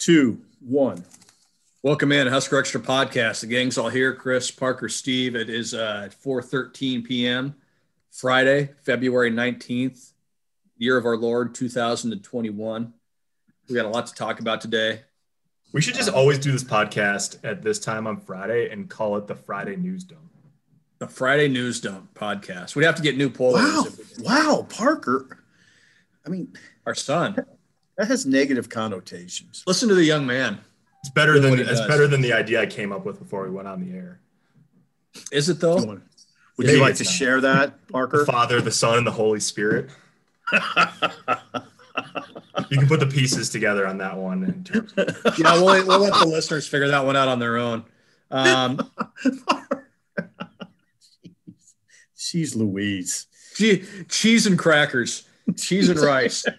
two, one. Welcome in Husker Extra Podcast. The gang's all here. Chris, Parker, Steve. It is uh, 4:13 p.m. Friday, February 19th, year of our Lord 2021. We got a lot to talk about today. We should just always do this podcast at this time on Friday and call it the Friday News Dump. The Friday News Dump podcast. We'd have to get new polls. Wow, wow, Parker. I mean, our son. That has negative connotations. Listen to the young man. It's better than it's better than the idea I came up with before we went on the air. Is it though? Would Maybe you like to not. share that, Parker? The Father, the Son, and the Holy Spirit. you can put the pieces together on that one. In terms of- yeah, we'll, we'll let the listeners figure that one out on their own. Um, She's Louise. cheese and crackers, cheese and rice.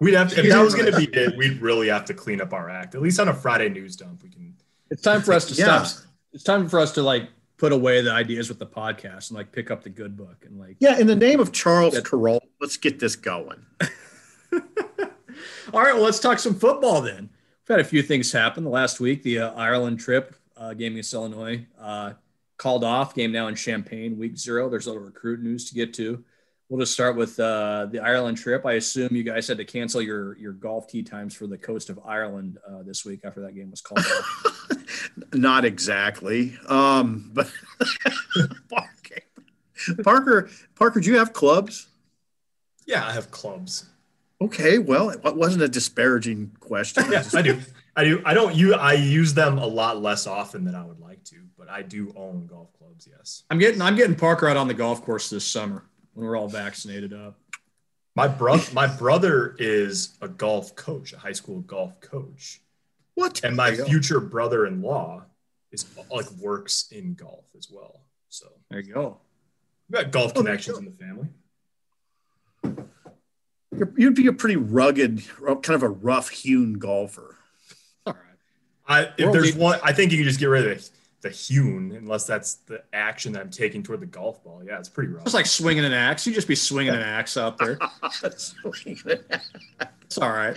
We'd have to, if that was going to be it, we'd really have to clean up our act. At least on a Friday news dump, we can. It's time for us to yeah. stop. It's time for us to like put away the ideas with the podcast and like pick up the good book and like. Yeah, in the name of Charles Carroll, let's get this going. All right, well, let's talk some football then. We've had a few things happen the last week. The uh, Ireland trip, uh, game against Illinois, uh, called off. Game now in Champaign, week zero. There's a little recruit news to get to. We'll just start with uh, the Ireland trip. I assume you guys had to cancel your your golf tee times for the coast of Ireland uh, this week after that game was called. Not exactly, um, but Parker, Parker, do you have clubs? Yeah, I have clubs. Okay, well, it wasn't a disparaging question. yeah, I do. I do. I don't use. I use them a lot less often than I would like to, but I do own golf clubs. Yes. I'm getting. I'm getting Parker out on the golf course this summer when we're all vaccinated up. My brother, my brother is a golf coach, a high school golf coach. What? And my future brother-in-law is like works in golf as well. So there you go. We got golf oh, connections in the family. you would be a pretty rugged, kind of a rough-hewn golfer. All right. I, if there's one, I think you can just get rid of it the hewn, unless that's the action that I'm taking toward the golf ball. Yeah, it's pretty rough. It's like swinging an axe. You just be swinging an axe out there. it's all right.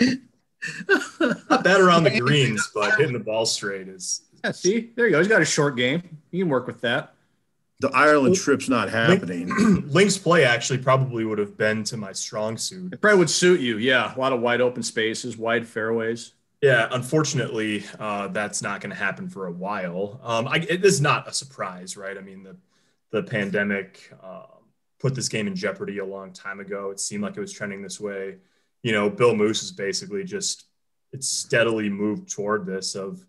Not bad around the greens, but hitting the ball straight is. Yeah, see, there you go. He's got a short game. You can work with that. The Ireland trip's not happening. Links play actually probably would have been to my strong suit. It probably would suit you. Yeah, a lot of wide open spaces, wide fairways. Yeah, unfortunately, uh, that's not going to happen for a while. Um, I, it is not a surprise, right? I mean, the the pandemic uh, put this game in jeopardy a long time ago. It seemed like it was trending this way. You know, Bill Moos is basically just it's steadily moved toward this of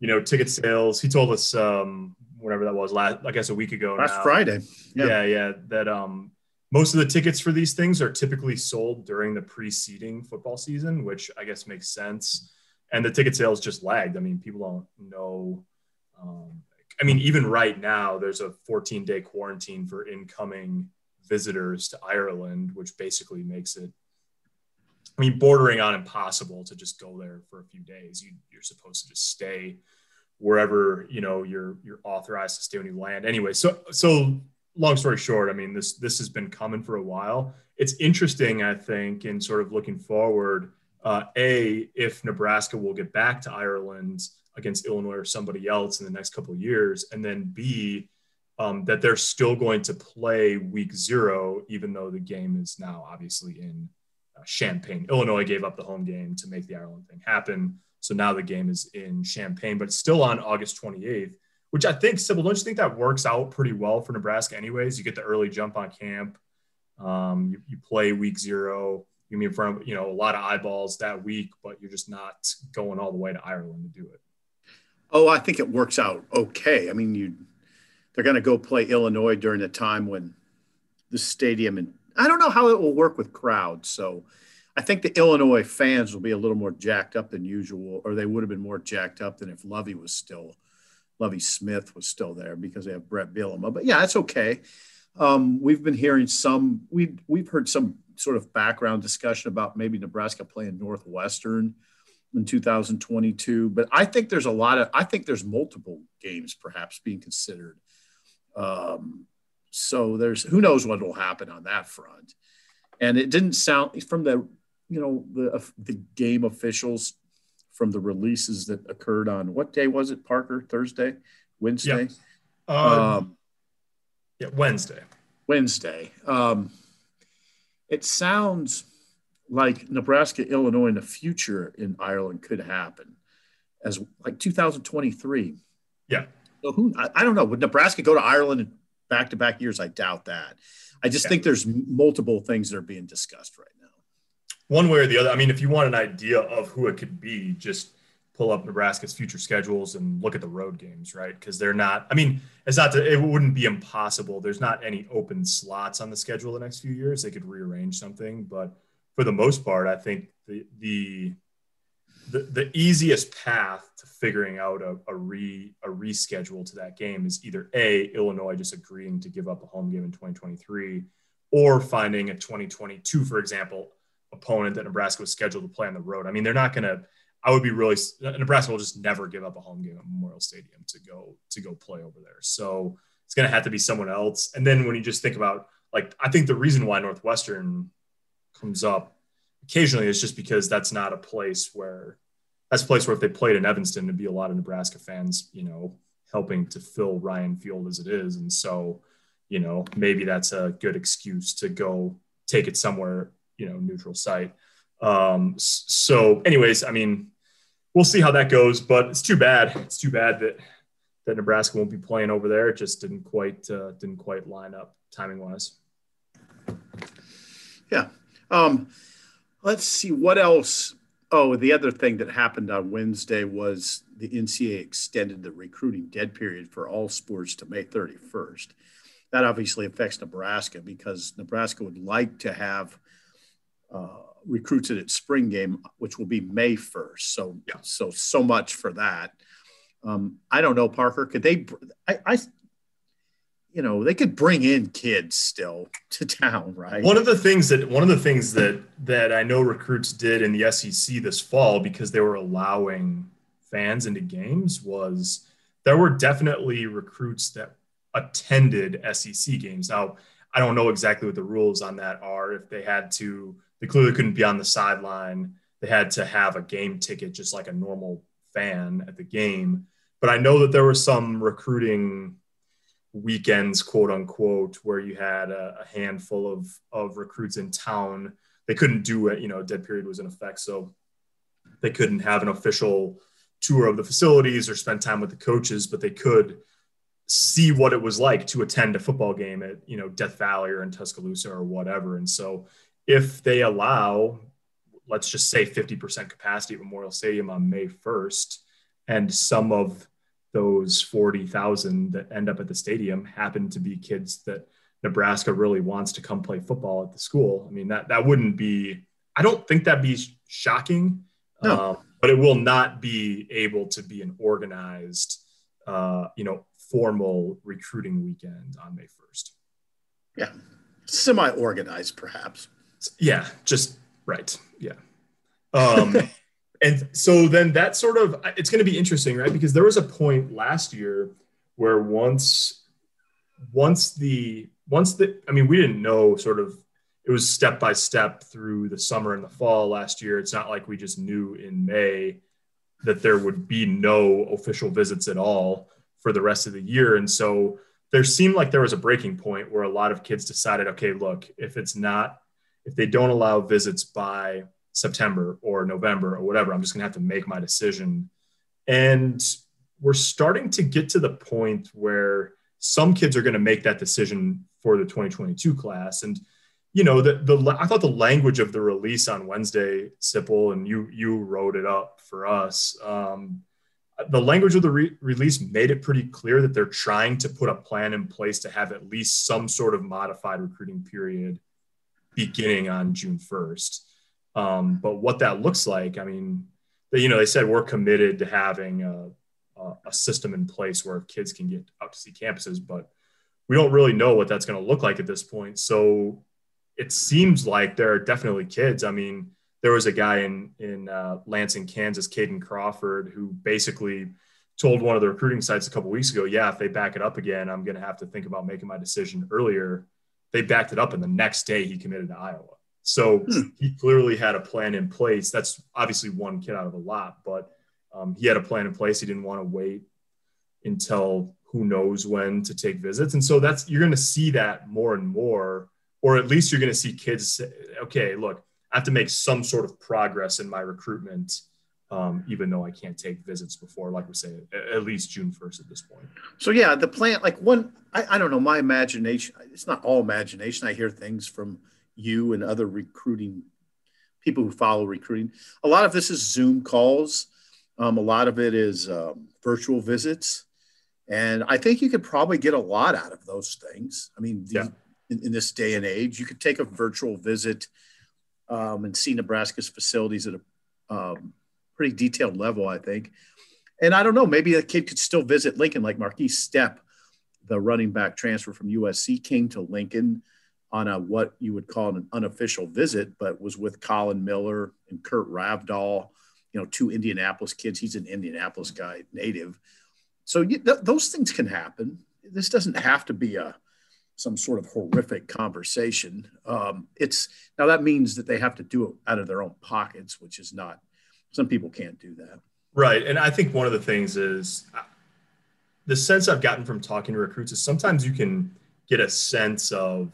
you know ticket sales. He told us um, whatever that was last, I guess, a week ago. Last now. Friday. Yeah. yeah, yeah. That um, most of the tickets for these things are typically sold during the preceding football season, which I guess makes sense and the ticket sales just lagged. I mean, people don't know. Um, I mean, even right now, there's a 14 day quarantine for incoming visitors to Ireland, which basically makes it, I mean, bordering on impossible to just go there for a few days. You, you're supposed to just stay wherever you know you're you're authorized to stay when you land. Anyway, so so long story short, I mean, this this has been coming for a while. It's interesting, I think, in sort of looking forward uh, a if Nebraska will get back to Ireland against Illinois or somebody else in the next couple of years, and then B um, that they're still going to play Week Zero, even though the game is now obviously in uh, Champaign. Illinois gave up the home game to make the Ireland thing happen, so now the game is in Champaign, but still on August 28th. Which I think, Sipple, don't you think that works out pretty well for Nebraska, anyways? You get the early jump on camp. Um, you, you play week zero you mean in front of you know a lot of eyeballs that week, but you're just not going all the way to Ireland to do it. Oh, I think it works out okay. I mean, you they're going to go play Illinois during the time when the stadium and I don't know how it will work with crowds. So I think the Illinois fans will be a little more jacked up than usual, or they would have been more jacked up than if Lovie was still Lovie Smith was still there because they have Bret Bielema. But yeah, it's okay. Um, we've been hearing some we we've heard some sort of background discussion about maybe Nebraska playing Northwestern in 2022. But I think there's a lot of, I think there's multiple games perhaps being considered. Um, so there's, who knows what will happen on that front. And it didn't sound from the you know, the the game officials from the releases that occurred on what day was it, Parker? Thursday, Wednesday. Yeah, uh, um, yeah Wednesday. Wednesday. Um, it sounds like Nebraska, Illinois in the future in Ireland could happen as like 2023. Yeah. So who I, I don't know. Would Nebraska go to Ireland back to back years? I doubt that. I just yeah. think there's multiple things that are being discussed right now. One way or the other. I mean, if you want an idea of who it could be, just pull up Nebraska's future schedules and look at the road games, right? Because they're not. I mean, it's not. To, it wouldn't be impossible. There's not any open slots on the schedule the next few years. They could rearrange something, but for the most part, I think the the the, the easiest path to figuring out a, a re a reschedule to that game is either a Illinois just agreeing to give up a home game in 2023, or finding a 2022, for example, opponent that Nebraska was scheduled to play on the road. I mean, they're not going to. I would be really uh, Nebraska will just never give up a home game at Memorial Stadium to go to go play over there. So it's going to have to be someone else. And then when you just think about like, I think the reason why Northwestern comes up occasionally is just because that's not a place where that's a place where if they played in Evanston, there'd be a lot of Nebraska fans, you know, helping to fill Ryan Field as it is. And so, you know, maybe that's a good excuse to go take it somewhere, you know, neutral site. Um, so anyways, I mean, we'll see how that goes, but it's too bad. It's too bad that, that Nebraska won't be playing over there. It just didn't quite, uh, didn't quite line up timing wise. Yeah. Um, Let's see what else. Oh, the other thing that happened on Wednesday was the NCAA extended the recruiting dead period for all sports to May 31st. That obviously affects Nebraska because Nebraska would like to have uh, recruits at its spring game, which will be May 1st. So, yeah. so so much for that. Um, I don't know, Parker. Could they? I, I you know they could bring in kids still to town right one of the things that one of the things that that i know recruits did in the sec this fall because they were allowing fans into games was there were definitely recruits that attended sec games now i don't know exactly what the rules on that are if they had to they clearly couldn't be on the sideline they had to have a game ticket just like a normal fan at the game but i know that there were some recruiting weekends, quote unquote, where you had a, a, handful of, of recruits in town. They couldn't do it, you know, dead period was in effect. So they couldn't have an official tour of the facilities or spend time with the coaches, but they could see what it was like to attend a football game at, you know, Death Valley or in Tuscaloosa or whatever. And so if they allow, let's just say 50% capacity at Memorial Stadium on May 1st, and some of those 40,000 that end up at the stadium happen to be kids that Nebraska really wants to come play football at the school. I mean, that, that wouldn't be, I don't think that'd be shocking, no. um, but it will not be able to be an organized, uh, you know, formal recruiting weekend on May 1st. Yeah. Semi organized, perhaps. Yeah. Just right. Yeah. Um, and so then that sort of it's going to be interesting right because there was a point last year where once once the once the i mean we didn't know sort of it was step by step through the summer and the fall last year it's not like we just knew in may that there would be no official visits at all for the rest of the year and so there seemed like there was a breaking point where a lot of kids decided okay look if it's not if they don't allow visits by September or November or whatever. I'm just going to have to make my decision. And we're starting to get to the point where some kids are going to make that decision for the 2022 class. And you know, the the I thought the language of the release on Wednesday, Sipple, and you you wrote it up for us. Um, the language of the re- release made it pretty clear that they're trying to put a plan in place to have at least some sort of modified recruiting period beginning on June 1st. Um, but what that looks like, I mean, they, you know, they said we're committed to having a, a, system in place where kids can get out to see campuses, but we don't really know what that's going to look like at this point. So it seems like there are definitely kids. I mean, there was a guy in in uh, Lansing, Kansas, Caden Crawford, who basically told one of the recruiting sites a couple weeks ago, "Yeah, if they back it up again, I'm going to have to think about making my decision earlier." They backed it up, and the next day he committed to Iowa. So hmm. he clearly had a plan in place. That's obviously one kid out of a lot, but um, he had a plan in place. He didn't want to wait until who knows when to take visits. And so that's, you're going to see that more and more, or at least you're going to see kids say, okay, look, I have to make some sort of progress in my recruitment, um, even though I can't take visits before, like we say, at least June 1st at this point. So, yeah, the plan, like one, I, I don't know, my imagination, it's not all imagination. I hear things from you and other recruiting people who follow recruiting. A lot of this is Zoom calls. Um, a lot of it is um, virtual visits. And I think you could probably get a lot out of those things. I mean, yeah. in, in, this day and age, you could take a virtual visit um, and see Nebraska's facilities at a um, pretty detailed level, I think. And I don't know, maybe a kid could still visit Lincoln, like Markese Stepp, the running back transfer from USC, came to Lincoln on a what you would call an unofficial visit, but was with Colin Miller and Kurt Rafdal, you know, two Indianapolis kids. He's an Indianapolis guy, native so you, th- those things can happen. This doesn't have to be a some sort of horrific conversation. Um, it's now that means that they have to do it out of their own pockets, which is not. Some people can't do that. Right, and I think one of the things is uh, the sense I've gotten from talking to recruits is sometimes you can get a sense of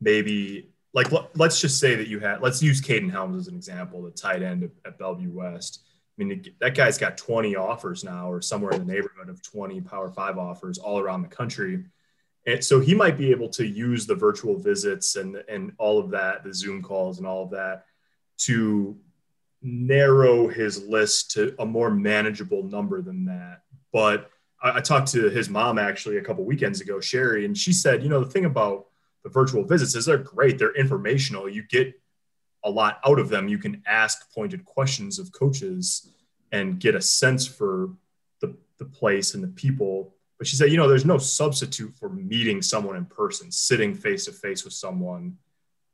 maybe like let's just say that you had let's use Caden Helms as an example, the tight end at, at Bellevue West I mean, that guy's got 20 offers now, or somewhere in the neighborhood of 20 Power Five offers all around the country. And so he might be able to use the virtual visits and, and all of that, the Zoom calls and all of that, to narrow his list to a more manageable number than that. But I, I talked to his mom actually a couple weekends ago, Sherry, and she said, you know, the thing about the virtual visits is they're great, they're informational. You get a lot out of them. You can ask pointed questions of coaches and get a sense for the, the place and the people. But she said, you know, there's no substitute for meeting someone in person, sitting face to face with someone.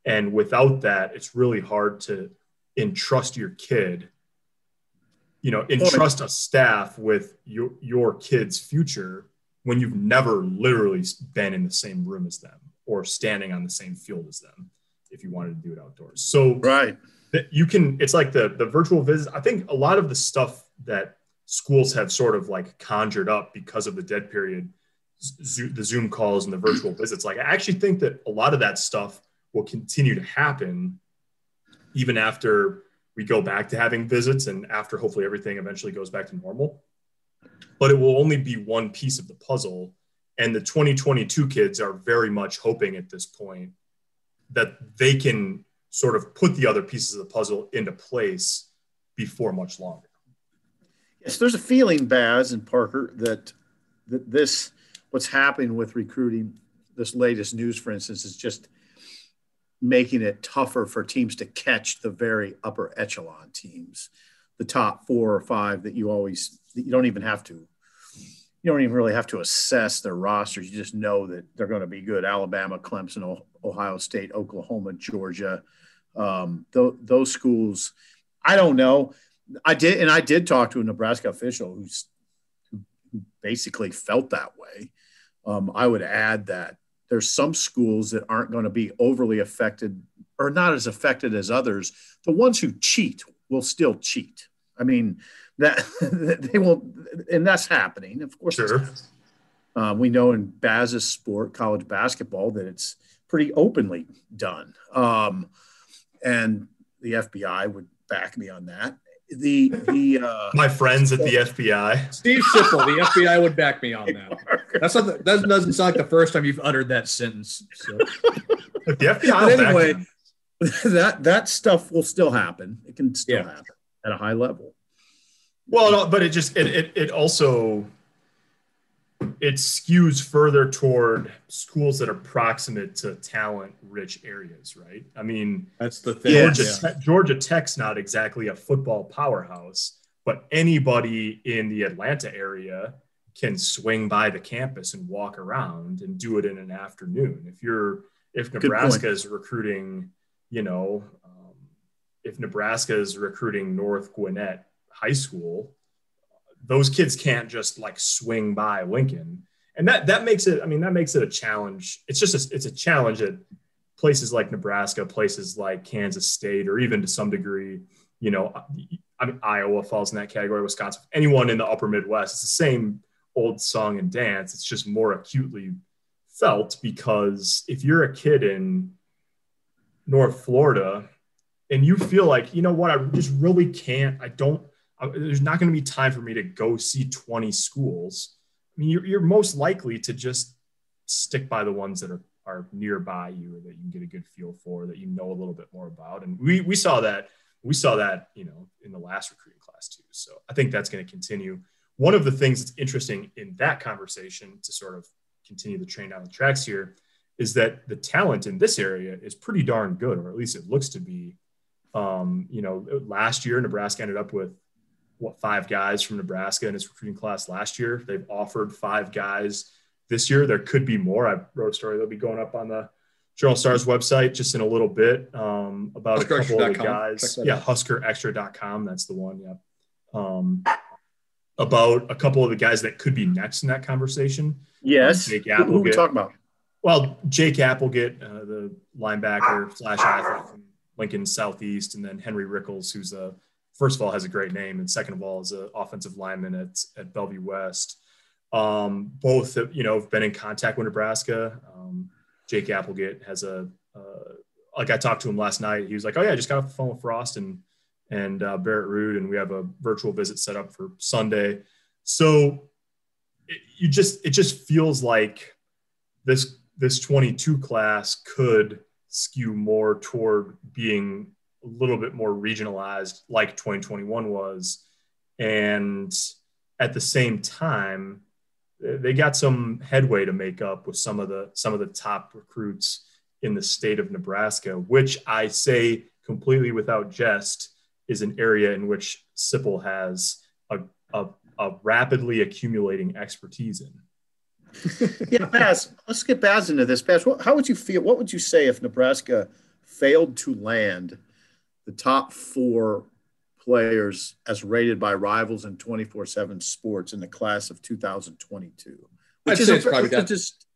And without that, it's really hard to entrust your kid, you know, entrust a staff with your, your kid's future when you've never literally been in the same room as them or standing on the same field as them if you wanted to do it outdoors. So right, you can. It's like the the virtual visit. I think a lot of the stuff that schools have sort of like conjured up because of the dead period, the Zoom calls and the virtual visits. Like I actually think that a lot of that stuff will continue to happen even after we go back to having visits and after hopefully everything eventually goes back to normal. But it will only be one piece of the puzzle. And the 2022 kids are very much hoping at this point that they can sort of put the other pieces of the puzzle into place before much longer. Yes, there's a feeling, Baz and Parker, that that this what's happening with recruiting, this latest news, for instance, is just making it tougher for teams to catch the very upper echelon teams, the top four or five that you always you don't even have to you don't even really have to assess their rosters. You just know that they're going to be good. Alabama, Clemson, Ohio State, Oklahoma, Georgia, um, th- those schools. I don't know. I did, and I did talk to a Nebraska official who's who basically felt that way. Um, I would add that there's some schools that aren't going to be overly affected or not as affected as others. The ones who cheat will still cheat. I mean, that they won't, and that's happening. Of course, sure. Uh, we know in Baz's sport, college basketball, that it's pretty openly done. Um, and the FBI would back me on that. The the uh, my friends at the FBI, Steve Sipple, the FBI would back me on that. That's not the, that doesn't sound like the first time you've uttered that sentence. So. the FBI, anyway, that that stuff will still happen. It can still yeah. happen at a high level. Well, but it just it, it, it also it skews further toward schools that are proximate to talent rich areas, right? I mean, that's the thing. Georgia, yeah. Te- Georgia Tech's not exactly a football powerhouse, but anybody in the Atlanta area can swing by the campus and walk around and do it in an afternoon. If you're if Nebraska is recruiting, you know, um, if Nebraska is recruiting North Gwinnett high school, those kids can't just like swing by Lincoln. And that that makes it, I mean, that makes it a challenge. It's just a, it's a challenge that places like Nebraska, places like Kansas State, or even to some degree, you know, I mean, Iowa falls in that category, Wisconsin, anyone in the upper Midwest, it's the same old song and dance. It's just more acutely felt because if you're a kid in North Florida and you feel like, you know what, I just really can't, I don't, there's not going to be time for me to go see 20 schools. I mean, you're, you're most likely to just stick by the ones that are, are nearby you or that you can get a good feel for, that you know a little bit more about. And we, we saw that, we saw that, you know, in the last recruiting class too. So I think that's going to continue. One of the things that's interesting in that conversation to sort of continue the train down the tracks here is that the talent in this area is pretty darn good, or at least it looks to be. Um, you know, last year Nebraska ended up with what five guys from Nebraska in its recruiting class last year. They've offered five guys this year. There could be more. I wrote a story that'll be going up on the Journal Stars website just in a little bit um, about Husker a couple of the guys. Yeah, HuskerExtra.com. That's the one. Yeah. Um, about a couple of the guys that could be next in that conversation. Yes. Um, Jake Appleget. Who, who we talking about? Well, Jake Appleget, uh, the linebacker slash athlete from Lincoln Southeast, and then Henry Rickles, who's a first of all has a great name, and second of all is an offensive lineman at at Bellevue West. Um, both you know have been in contact with Nebraska. Um, Jake Appleget has a uh, like I talked to him last night. He was like, "Oh yeah, I just got off the phone with Frost and and uh, Barrett Ruud, and we have a virtual visit set up for Sunday." So it, you just it just feels like this this 22 class could skew more toward being a little bit more regionalized like 2021 was and at the same time they got some headway to make up with some of the some of the top recruits in the state of Nebraska which I say completely without jest is an area in which Sipple has a, a, a rapidly accumulating expertise in yeah, Baz, let's get Baz into this. Baz, how would you feel? What would you say if Nebraska failed to land the top four players as rated by rivals in 24 7 sports in the class of 2022? Which I'd is a, probably got, just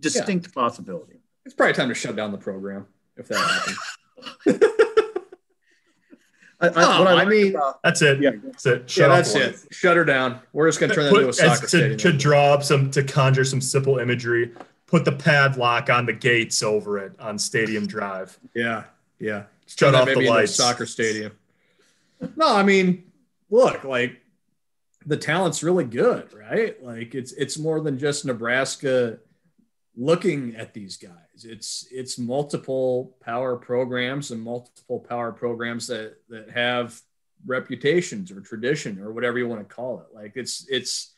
distinct yeah. possibility. It's probably time to shut down the program if that happens. I, I, oh, I, I mean, about, that's it. Yeah, that's it. Shut yeah, that's it. Shut her down. We're just gonna turn that into a soccer to, stadium. To draw up some, to conjure some simple imagery. Put the padlock on the gates over it on Stadium Drive. Yeah, yeah. Shut off the lights. soccer stadium. No, I mean, look, like the talent's really good, right? Like it's it's more than just Nebraska looking at these guys. It's it's multiple power programs and multiple power programs that that have reputations or tradition or whatever you want to call it. Like it's it's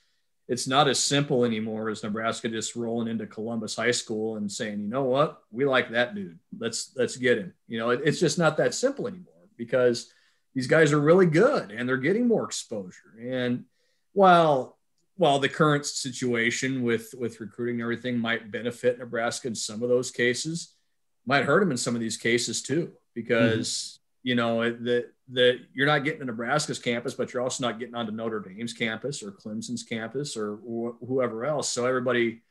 it's not as simple anymore as Nebraska just rolling into Columbus High School and saying, you know what, we like that dude. Let's let's get him. You know, it, it's just not that simple anymore because these guys are really good and they're getting more exposure. And while while the current situation with with recruiting and everything might benefit Nebraska in some of those cases, might hurt them in some of these cases too, because mm-hmm. You know that that you're not getting to Nebraska's campus, but you're also not getting onto Notre Dame's campus or Clemson's campus or wh- whoever else. So everybody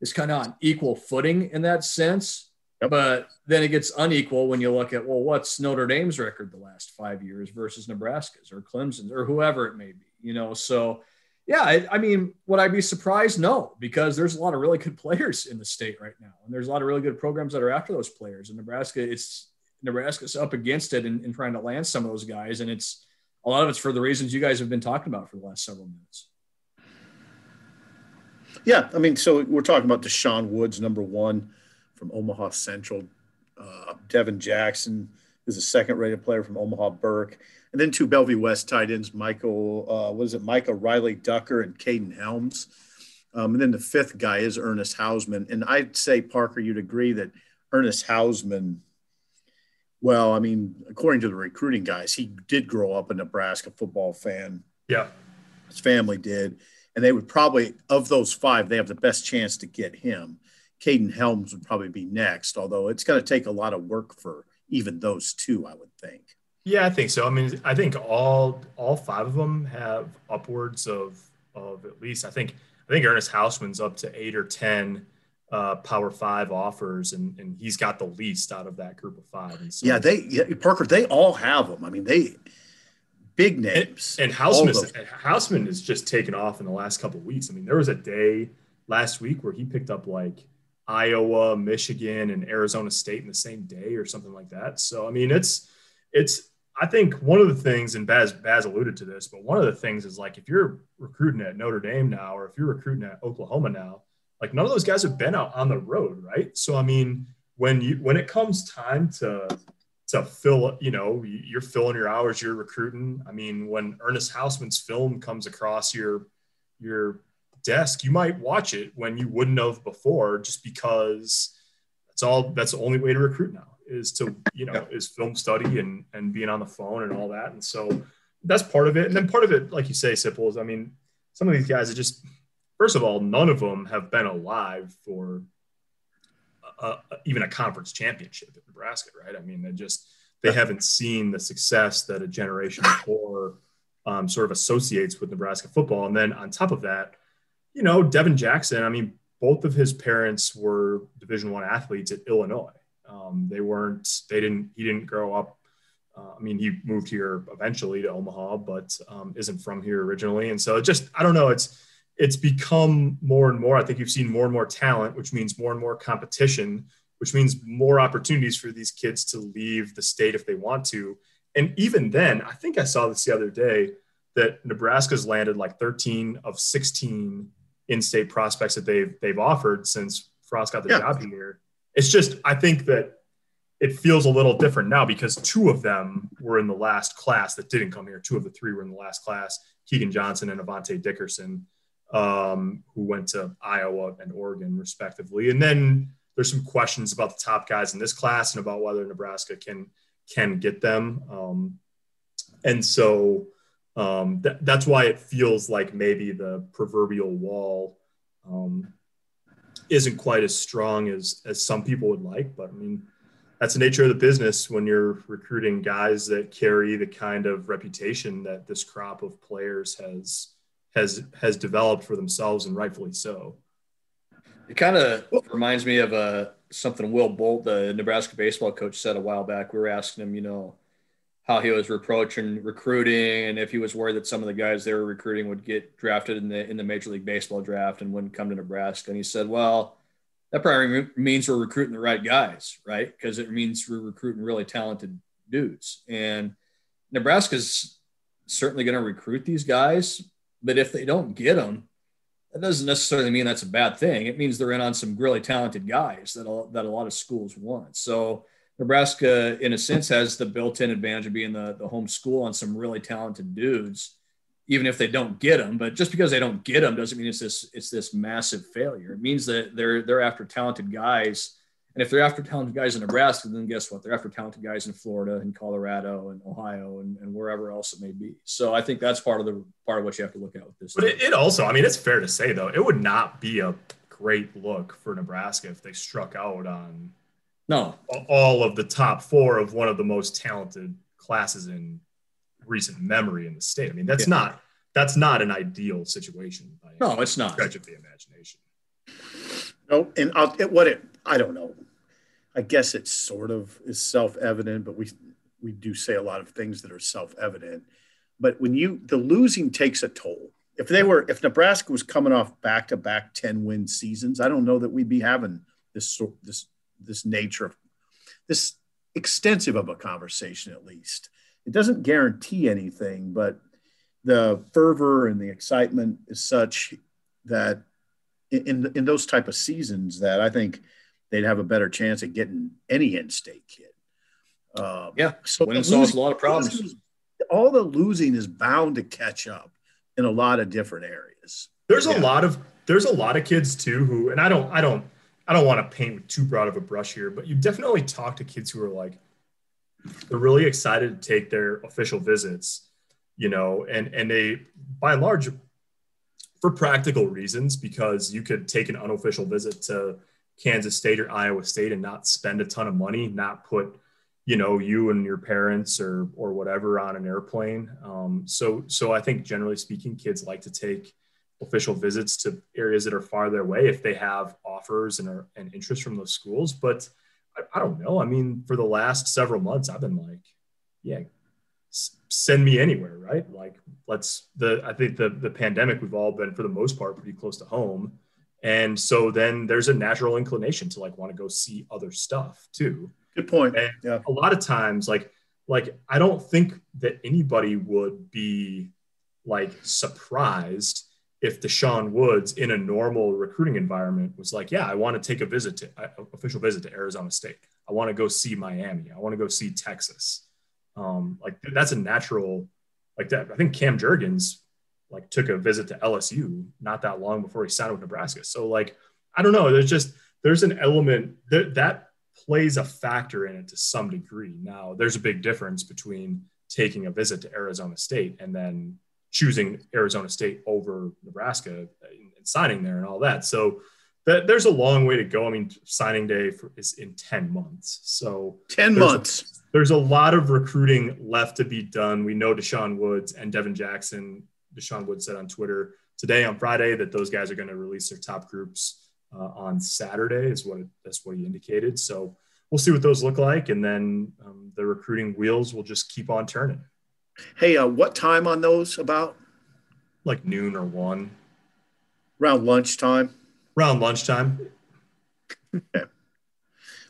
is kind of on equal footing in that sense. Yep. But then it gets unequal when you look at well, what's Notre Dame's record the last five years versus Nebraska's or Clemson's or whoever it may be, you know. So yeah, I, I, mean, would I be surprised? No, because there's a lot of really good players in the state right now, and there's a lot of really good programs that are after those players. And Nebraska, it's Nebraska's up against it in trying to land some of those guys, and it's a lot of it's for the reasons you guys have been talking about for the last several minutes. Yeah, I mean, so we're talking about Deshaun Woods, number one from Omaha Central. Uh, Devin Jackson is a second-rated player from Omaha Burke and then two Bellevue West tight ends, Michael, uh, what is it, Micah Riley Ducker and Caden Helms. Um, and then the fifth guy is Ernest Hausmann. And I'd say, Parker, you'd agree that Ernest Hausmann, well, I mean, according to the recruiting guys, he did grow up a Nebraska football fan. Yeah. His family did. And they would probably, of those five, they have the best chance to get him. Caden Helms would probably be next, although it's going to take a lot of work for even those two, I would think. Yeah, I think so. I mean, I think all all five of them have upwards of of at least. I think I think Ernest Hausmann's up to eight or ten uh, Power Five offers, and and he's got the least out of that group of five. So, yeah, they yeah, Parker, they all have them. I mean, they big names. And, and Hausmann, Hausmann is just taken off in the last couple of weeks. I mean, there was a day last week where he picked up like Iowa, Michigan, and Arizona State in the same day or something like that. So I mean, it's it's I think one of the things, and Baz Baz alluded to this, but one of the things is like if you're recruiting at Notre Dame now, or if you're recruiting at Oklahoma now, like none of those guys have been out on the road, right? So I mean, when you when it comes time to to fill, you know, you're filling your hours, you're recruiting. I mean, when Ernest Hausmann's film comes across your your desk, you might watch it when you wouldn't have before, just because that's all. That's the only way to recruit now is to you know is film study and and being on the phone and all that. And so that's part of it. And then part of it, like you say, Sipple, is I mean, some of these guys are just first of all, none of them have been alive for a, a, even a conference championship at Nebraska, right? I mean, they just they haven't seen the success that a generation before um, sort of associates with Nebraska football. And then on top of that, you know, Devin Jackson. I mean, both of his parents were Division One athletes at Illinois. Um, they weren't. They didn't. He didn't grow up. Uh, I mean, he moved here eventually to Omaha, but um, isn't from here originally. And so, it just I don't know. It's it's become more and more. I think you've seen more and more talent, which means more and more competition, which means more opportunities for these kids to leave the state if they want to. And even then, I think I saw this the other day that Nebraska's landed like 13 of 16 in-state prospects that they've they've offered since Frost got the yeah. job here. It's just I think that it feels a little different now because two of them were in the last class that didn't come here. Two of the three were in the last class: Keagan Johnson and Avante Dickerson, um, who went to Iowa and Oregon respectively. And then there's some questions about the top guys in this class and about whether Nebraska can can get them. Um, and so um, th- that's why it feels like maybe the proverbial wall um, isn't quite as strong as as some people would like. But I mean, that's the nature of the business when you're recruiting guys that carry the kind of reputation that this crop of players has has has developed for themselves, and rightfully so. It kind of reminds me of uh, something Will Bolt, the Nebraska baseball coach, said a while back. We were asking him, you know, how he was reproaching recruiting and if he was worried that some of the guys they were recruiting would get drafted in the in the Major League Baseball draft and wouldn't come to Nebraska. And he said, "Well, that probably means we're recruiting the right guys, right? Because it means we're recruiting really talented dudes. And Nebraska's certainly going to recruit these guys, but if they don't get them, that doesn't necessarily mean that's a bad thing. It means they're in on some really talented guys that a, that a lot of schools want. So." Nebraska, in a sense, has the built-in advantage of being the, the home school on some really talented dudes, even if they don't get them. But just because they don't get them doesn't mean it's this it's this massive failure. It means that they're they're after talented guys, and if they're after talented guys in Nebraska, then guess what? They're after talented guys in Florida and Colorado and Ohio and, and wherever else it may be. So I think that's part of the part of what you have to look at with this. But it, it also, I mean, it's fair to say though, it would not be a great look for Nebraska if they struck out on no. All of the top four of one of the most talented classes in recent memory in the state. I mean, that's yeah. not that's not an ideal situation. no, it's not. Stretch of the imagination. No, and I'll, it, what it I don't know. I guess it sort of is self-evident, but we we do say a lot of things that are self-evident. But when you the losing takes a toll. If they were if Nebraska was coming off back-to-back 10 win seasons, I don't know that we'd be having this sort this this nature of this extensive of a conversation at least it doesn't guarantee anything but the fervor and the excitement is such that in in those type of seasons that i think they'd have a better chance at getting any in-state kid. Um, yeah so winning solves a lot of problems. all the losing is bound to catch up in a lot of different areas. There's yeah. a lot of there's a lot of kids too who and i don't i don't I don't want to paint with too broad of a brush here, but you definitely talk to kids who are like, they're really excited to take their official visits, you know, and and they by and large, for practical reasons, because you could take an unofficial visit to Kansas State or Iowa State and not spend a ton of money, not put, you know, you and your parents or or whatever on an airplane. Um, so so I think generally speaking, kids like to take official visits to areas that are farther away if they have offers and, are, and interest from those schools. But I, I don't know. I mean, for the last several months, I've been like, yeah, send me anywhere, right? Like, let's the I think the the pandemic we've all been for the most part pretty close to home, and so then there's a natural inclination to like want to go see other stuff too. Good point. And yeah. A lot of times, like like I don't think that anybody would be like surprised if Deshaun Woods in a normal recruiting environment was like, yeah, I want to take a visit to uh, official visit to Arizona State. I want to go see Miami. I want to go see Texas. Um, like that's a natural, like that. I think Cam Jurgens like took a visit to LSU not that long before he signed with Nebraska. So like, I don't know. There's just there's an element that that plays a factor in it to some degree. Now there's a big difference between taking a visit to Arizona State and then choosing Arizona State over Nebraska and signing there and all that. So that, there's a long way to go. I mean, signing day for, is in 10 months. So 10 there's months. There's a lot of recruiting left to be done. We know Deshaun Woods and Devin Jackson. Deshaun Woods said on Twitter today on Friday that those guys are going to release their top groups uh, on Saturday is what it, that's what he indicated. So we'll see what those look like. And then um, the recruiting wheels will just keep on turning. Hey, uh, what time on those about? Like noon or one. Around lunchtime. Around lunchtime. okay.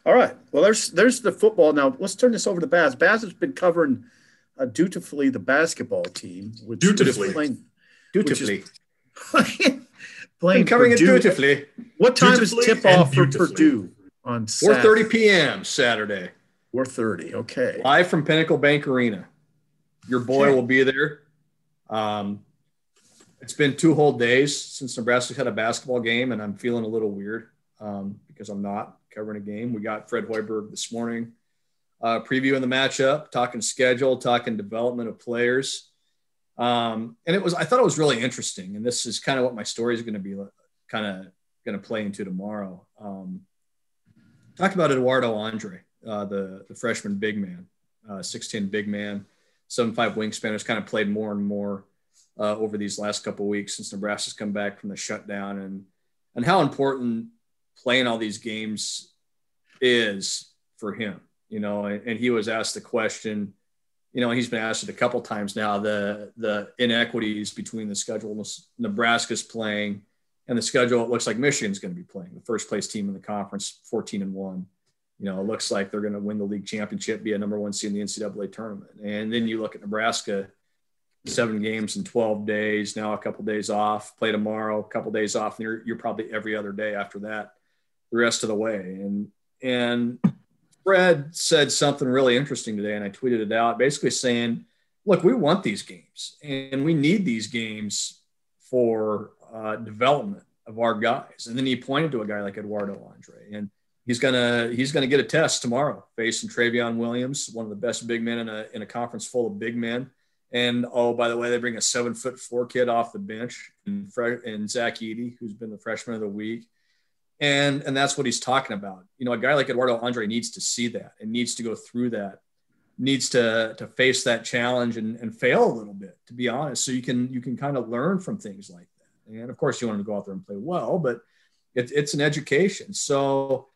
All right. Well, there's there's the football. Now let's turn this over to Baz. Baz has been covering uh, dutifully the basketball team, which dutifully, playing, dutifully, playing covering Purdue. it dutifully. What time is tip off for Purdue on 4:30 p.m. Saturday? 4:30. Okay. Live from Pinnacle Bank Arena. Your boy okay. will be there. Um, it's been two whole days since Nebraska's had a basketball game, and I'm feeling a little weird um, because I'm not covering a game. We got Fred Hoiberg this morning uh, previewing the matchup, talking schedule, talking development of players. Um, and it was, I thought it was really interesting. And this is kind of what my story is going to be kind of going to play into tomorrow. Um, talk about Eduardo Andre, uh, the, the freshman big man, uh, 6'10 big man seven five wingspan has kind of played more and more uh, over these last couple weeks since Nebraska's come back from the shutdown, and and how important playing all these games is for him. You know, and, and he was asked the question. You know, he's been asked it a couple times now. The the inequities between the schedule Nebraska's playing and the schedule. It looks like Michigan's going to be playing the first place team in the conference, fourteen and one you know, it looks like they're going to win the league championship, be a number one seed in the NCAA tournament. And then you look at Nebraska, seven games in 12 days, now a couple days off, play tomorrow, a couple days off, and you're, you're probably every other day after that, the rest of the way. And, and Fred said something really interesting today, and I tweeted it out, basically saying, look, we want these games and we need these games for uh, development of our guys. And then he pointed to a guy like Eduardo Andre. And he's gonna he's gonna get a test tomorrow facing Trevion Williams, one of the best big men in a in a conference full of big men. And oh, by the way, they bring a seven foot four kid off the bench and, and Zach Edey, who's been the freshman of the week. And and that's what he's talking about. You know, a guy like Eduardo Andre needs to see that and needs to go through that, needs to to face that challenge and, and fail a little bit, to be honest. So you can you can kind of learn from things like that. And of course, you want to go out there and play well, but it, it's an education. So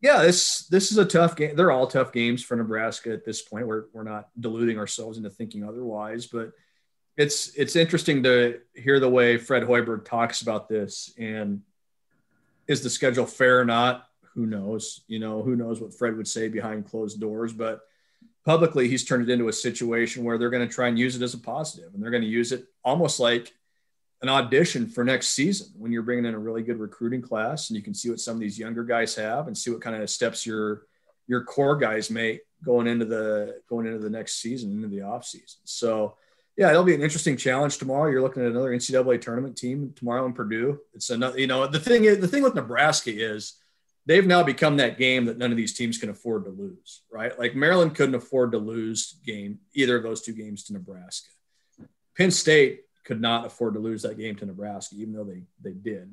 yeah, this this is a tough game. They're all tough games for Nebraska at this point. We're we're not deluding ourselves into thinking otherwise, but it's it's interesting to hear the way Fred Hoiberg talks about this. And is the schedule fair or not? Who knows? You know, who knows what Fred would say behind closed doors, but publicly he's turned it into a situation where they're going to try and use it as a positive and they're going to use it almost like an audition for next season when you're bringing in a really good recruiting class and you can see what some of these younger guys have and see what kind of steps your your core guys make going into the going into the next season into the off season so yeah it'll be an interesting challenge tomorrow you're looking at another ncaa tournament team tomorrow in purdue it's another you know the thing is the thing with nebraska is they've now become that game that none of these teams can afford to lose right like maryland couldn't afford to lose game either of those two games to nebraska penn state could not afford to lose that game to Nebraska, even though they they did.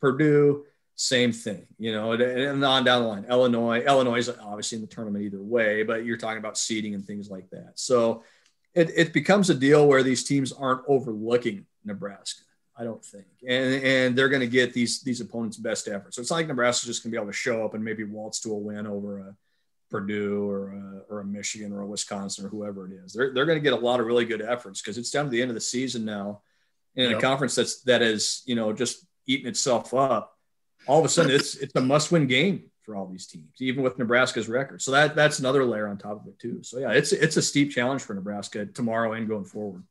Purdue, same thing, you know, and on down the line. Illinois, Illinois is obviously in the tournament either way, but you're talking about seeding and things like that. So it, it becomes a deal where these teams aren't overlooking Nebraska. I don't think. And and they're going to get these these opponents' best efforts. So it's not like Nebraska's just going to be able to show up and maybe waltz to a win over a Purdue or a, or a Michigan or a Wisconsin or whoever it is. They're they're going to get a lot of really good efforts because it's down to the end of the season now, in yep. a conference that's that is you know just eating itself up. All of a sudden, it's it's a must win game for all these teams, even with Nebraska's record. So that that's another layer on top of it too. So yeah, it's it's a steep challenge for Nebraska tomorrow and going forward.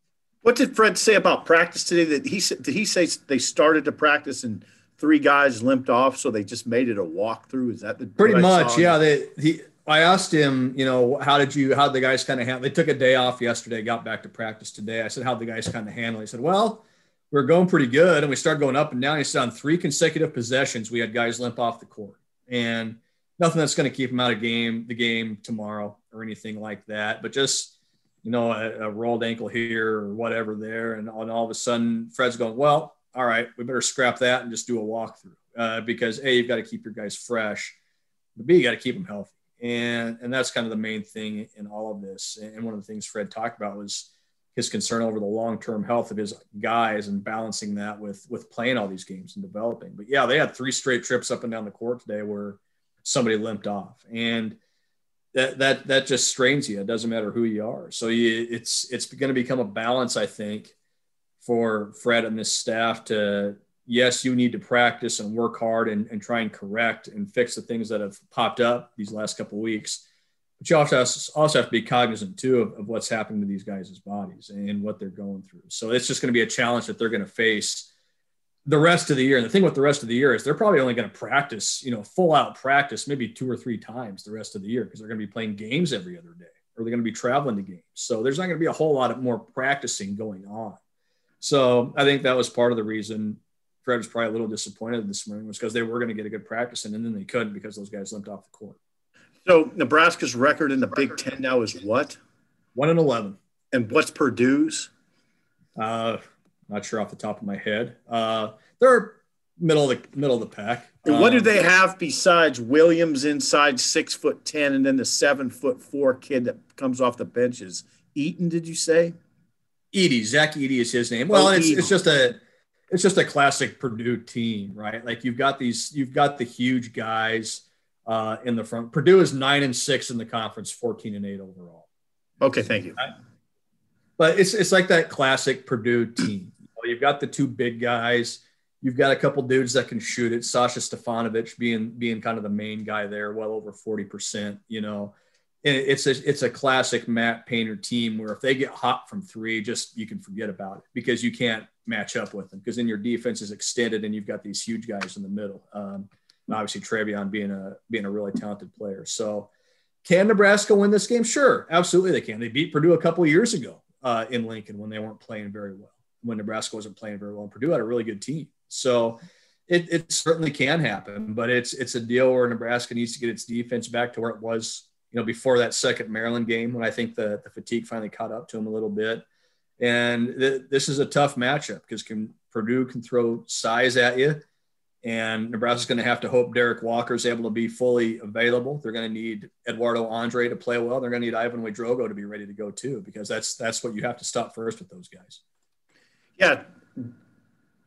What did Fred say about practice today? That he said did he say they started to practice and three guys limped off, so they just made it a walkthrough? Is that the pretty much? Yeah, they he. I asked him, you know, how did you, how the guys kind of handle? They took a day off yesterday, got back to practice today. I said, how the guys kind of handle? He said, well, we are going pretty good, and we started going up and down. He said on three consecutive possessions, we had guys limp off the court, and nothing that's going to keep him out of game, the game tomorrow or anything like that. But just you know, a, a, rolled ankle here or whatever there. And, and, all of a sudden, Fred's going, well, all right, we better scrap that and just do a walkthrough uh, because A, you've got to keep your guys fresh, but B, you got to keep them healthy. And, and that's kind of the main thing in all of this. And one of the things Fred talked about was his concern over the long-term health of his guys and balancing that with, with playing all these games and developing. But yeah, they had three straight trips up and down the court today where somebody limped off. And that that that just strains you. It doesn't matter who you are. So you, it's it's going to become a balance, I think, for Fred and this staff to yes, you need to practice and work hard and, and try and correct and fix the things that have popped up these last couple weeks. But you also also have to be cognizant too of, of what's happening to these guys' bodies and what they're going through. So it's just going to be a challenge that they're going to face the rest of the year. And the thing with the rest of the year is they're probably only going to practice, you know, full out practice maybe two or three times the rest of the year because they're going to be playing games every other day or they're going to be traveling to games. So there's not going to be a whole lot of more practicing going on. So I think that was part of the reason Fred was probably a little disappointed this morning was because they were going to get a good practice and then they couldn't because those guys limped off the court. So Nebraska's record in the Big Ten now is what? One and eleven. And what's Purdue's? Uh, not sure off the top of my head. Uh, they're middle of the middle of the pack. And what do um, they have besides Williams inside six foot ten, and then the seven foot four kid that comes off the benches? Eaton, did you say? Edey, Zach Edey is his name. Well, oh, it's, it's just a it's just a classic Purdue team, right? Like you've got these, you've got the huge guys uh, in the front. Purdue is nine and six in the conference, fourteen and eight overall. Okay, thank you. But it's it's like that classic Purdue team. You've got the two big guys. You've got a couple dudes that can shoot it. Sasha Stefanovic being being kind of the main guy there, well over forty percent. You know, and it's a it's a classic Matt Painter team where if they get hot from three, just you can forget about it because you can't match up with them because then your defense is extended and you've got these huge guys in the middle. Um, and obviously Trevion being a being a really talented player. So can Nebraska win this game? Sure, absolutely they can. They beat Purdue a couple years ago uh, in Lincoln when they weren't playing very well when Nebraska wasn't playing very well. And Purdue had a really good team. So it, it certainly can happen, but it's it's a deal where Nebraska needs to get its defense back to where it was, you know, before that second Maryland game when I think the, the fatigue finally caught up to them a little bit. And th- this is a tough matchup because can Purdue can throw size at you, and Nebraska's going to have to hope Derek Walker is able to be fully available. They're going to need Eduardo Andre to play well. They're going to need Yvan Ouedraogo to be ready to go too, because that's that's what you have to stop first with those guys. Yeah,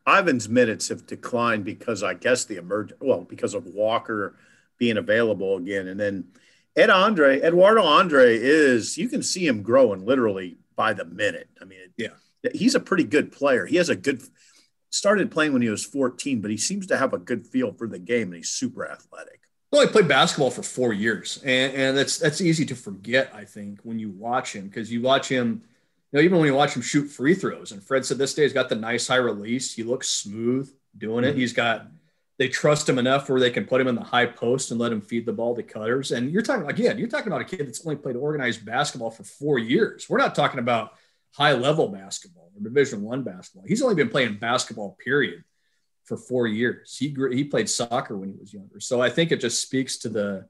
Yvan's minutes have declined because I guess the emerg well because of Walker being available again, and then Ed Andre Eduardo Andre is you can see him growing literally by the minute. I mean, yeah, he's a pretty good player. He has a good started playing when he was 14, but he seems to have a good feel for the game and he's super athletic. Well, he played basketball for four years, and, and that's that's easy to forget. I think when you watch him because you watch him you know, even when you watch him shoot free throws, and Fred said this day he's got the nice high release. He looks smooth doing it. Mm-hmm. He's got they trust him enough where they can put him in the high post and let him feed the ball to cutters. And you're talking again, you're talking about a kid that's only played organized basketball for four years. We're not talking about high level basketball or Division One basketball. He's only been playing basketball, period, for four years. He he played soccer when he was younger. So I think it just speaks to the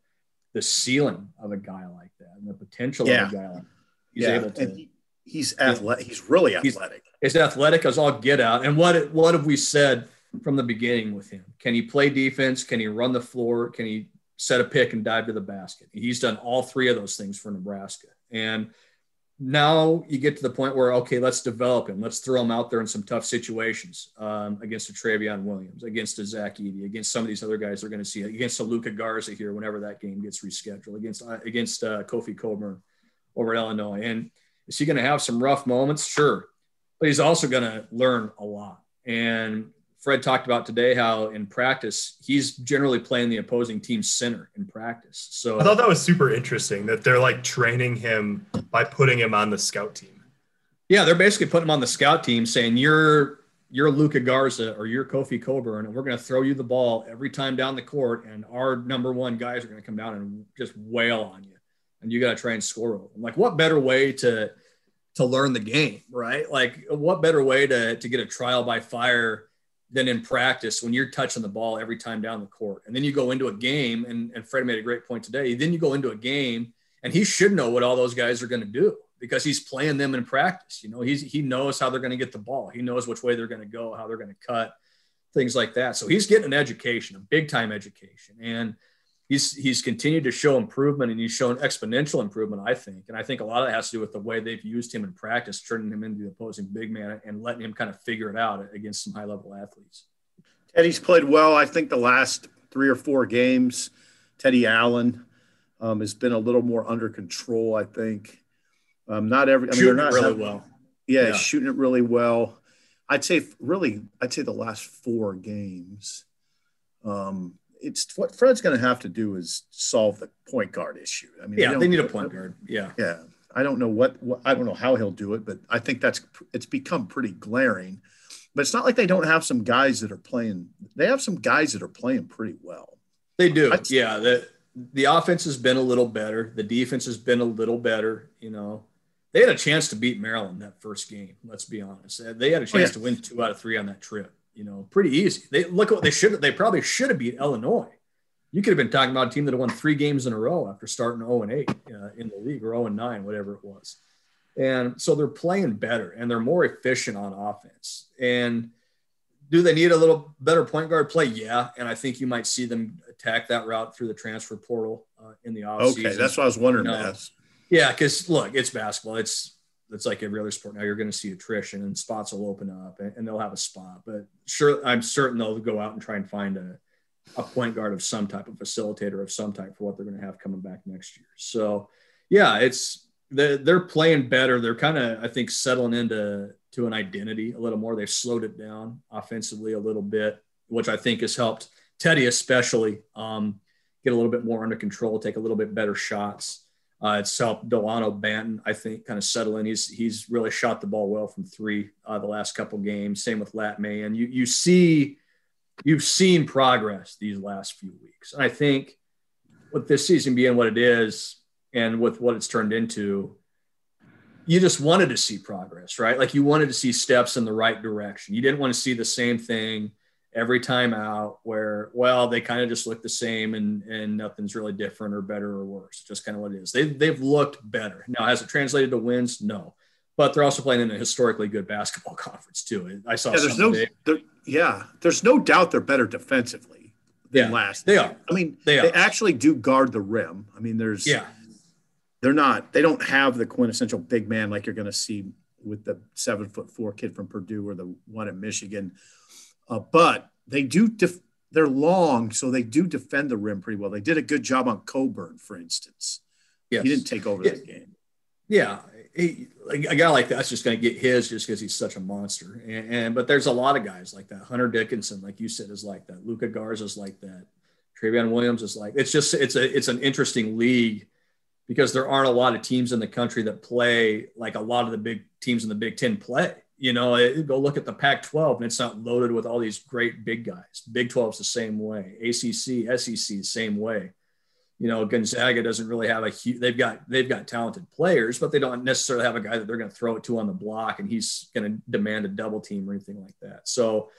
the ceiling of a guy like that and the potential yeah. of a guy like that. He's yeah. able to. He, he's athletic. He's really athletic. He's, he's athletic as all get out. And what what have we said from the beginning with him? Can he play defense? Can he run the floor? Can he set a pick and dive to the basket? He's done all three of those things for Nebraska. And now you get to the point where okay, let's develop him. Let's throw him out there in some tough situations um, against a Trevion Williams, against a Zach Edey, against some of these other guys they're going to see, against a Luka Garza here whenever that game gets rescheduled, against uh, against uh, Kofi Cockburn over at Illinois. And is he going to have some rough moments? Sure, but he's also going to learn a lot. And Fred talked about today how in practice he's generally playing the opposing team's center in practice. So I thought that was super interesting that they're like training him by putting him on the scout team. Yeah, they're basically putting him on the scout team, saying you're you're Luka Garza or you're Kofi Cockburn, and we're going to throw you the ball every time down the court, and our number one guys are going to come down and just wail on you, and you got to try and score over them. Like, what better way to to learn the game, right? Like, what better way to to get a trial by fire than in practice when you're touching the ball every time down the court. And then you go into a game, and, and Fred made a great point today. Then you go into a game, and he should know what all those guys are going to do because he's playing them in practice. You know, he's he knows how they're going to get the ball. He knows which way they're going to go, how they're going to cut, things like that. So he's getting an education, a big time education, and he's he's continued to show improvement and he's shown exponential improvement, I think. And I think a lot of that has to do with the way they've used him in practice, turning him into the opposing big man and letting him kind of figure it out against some high level athletes. Teddy's played well. I think the last three or four games, Teddy Allen um, has been a little more under control. I think um, not every. I mean, shooting not really having, well. Yeah, yeah, shooting it really well. I'd say really, I'd say the last four games. Um, it's what Fred's going to have to do is solve the point guard issue. I mean, yeah, they, they need a point guard. Yeah, yeah. I don't know what, what, I don't know how he'll do it, but I think that's it's become pretty glaring. But it's not like they don't have some guys that are playing. They have some guys that are playing pretty well. They do. Yeah. The the offense has been a little better. The defense has been a little better. You know, they had a chance to beat Maryland that first game. Let's be honest. They had a chance oh, yeah. to win two out of three on that trip you know, pretty easy. They look what they should they probably should have beat Illinois. You could have been talking about a team that won three games in a row after starting 0 and 8 uh, in the league or 0 and 9, whatever it was. And so they're playing better and they're more efficient on offense. And do they need a little better point guard play? Yeah. And I think you might see them attack that route through the transfer portal uh, in the offseason. Okay. That's what I was wondering. You know, yeah. Cause look, it's basketball. It's, it's like every other sport. Now you're going to see attrition and spots will open up and, and, they'll have a spot but sure i'm certain they'll go out and try and find a, a point guard of some type of facilitator of some type for what they're going to have coming back next year. So yeah it's they're, they're playing better. They're kind of i think settling into to an identity a little more. They've slowed it down offensively a little bit which i think has helped teddy especially um, get a little bit more under control take a little bit better shots uh, it's helped Delano Banton, I think, kind of settle in. He's he's really shot the ball well from three uh, the last couple games. Same with Lat Mayen You you see, you've seen progress these last few weeks, and I think with this season being what it is, and with what it's turned into, you just wanted to see progress, right? Like you wanted to see steps in the right direction. You didn't want to see the same thing every time out where well they kind of just look the same and and nothing's really different or better or worse. Just kind of what it is. They, they've looked better. Now has it translated to wins? No. But they're also playing in a historically good basketball conference too. I saw yeah, there's no there, yeah there's no doubt they're better defensively than yeah, last they are. I mean they, are. they actually do guard the rim. I mean there's yeah. they're not they don't have the quintessential big man like you're going to see with the seven foot four kid from purdue or the one at michigan uh, but they do, def- they're long, so they do defend the rim pretty well. They did a good job on Cockburn, for instance. Yes. He didn't take over that game. Yeah. He, a guy like that's just going to get his just because he's such a monster. And, and, but there's a lot of guys like that. Hunter Dickinson, like you said, is like that. Luka Garza is like that. Trevion Williams is like it's just it's a it's an interesting league because there aren't a lot of teams in the country that play like a lot of the big teams in the Big Ten play. You know, go look at the Pac 12 and it's not loaded with all these great big guys. Big 12 is the same way, ACC, SEC, same way. You know, Gonzaga doesn't really have a huge, they've got, they've got talented players, but they don't necessarily have a guy that they're going to throw it to on the block and he's going to demand a double team or anything like that. So,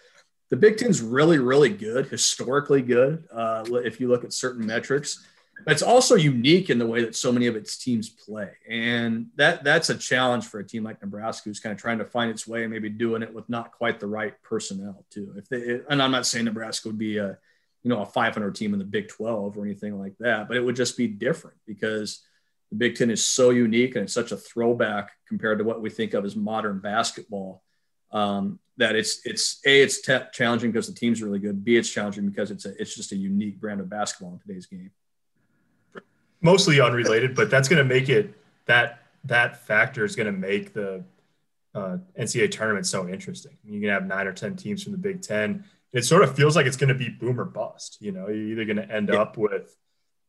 the Big Ten's really, really good, historically good. Uh, if you look at certain metrics, but it's also unique in the way that so many of its teams play. And that that's a challenge for a team like Nebraska who's kind of trying to find its way and maybe doing it with not quite the right personnel too. If they and I'm not saying Nebraska would be a you know a 500 team in the Big 12 or anything like that, but it would just be different because the Big Ten is so unique and it's such a throwback compared to what we think of as modern basketball. Um, that it's it's a it's te- challenging because the team's really good. B it's challenging because it's a, it's just a unique brand of basketball in today's game. Mostly unrelated, but that's going to make it that that factor is going to make the uh, NCAA tournament so interesting. You can have nine or ten teams from the Big Ten. It sort of feels like it's going to be boom or bust. You know, you're either going to end yeah. up with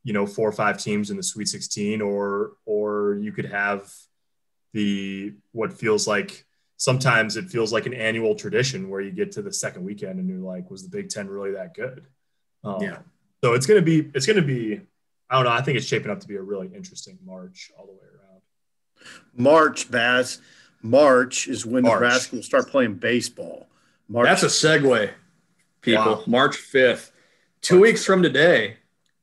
you know four or five teams in the Sweet 16, or or you could have the what feels like sometimes it feels like an annual tradition where you get to the second weekend and you're like, was the Big Ten really that good? Um, yeah. So it's going to be it's going to be I don't know. I think it's shaping up to be a really interesting March all the way around. March, Baz. March is when March. Nebraska will start playing baseball. March. That's a segue, people. Wow. March 5th. Two March weeks 5th. from today,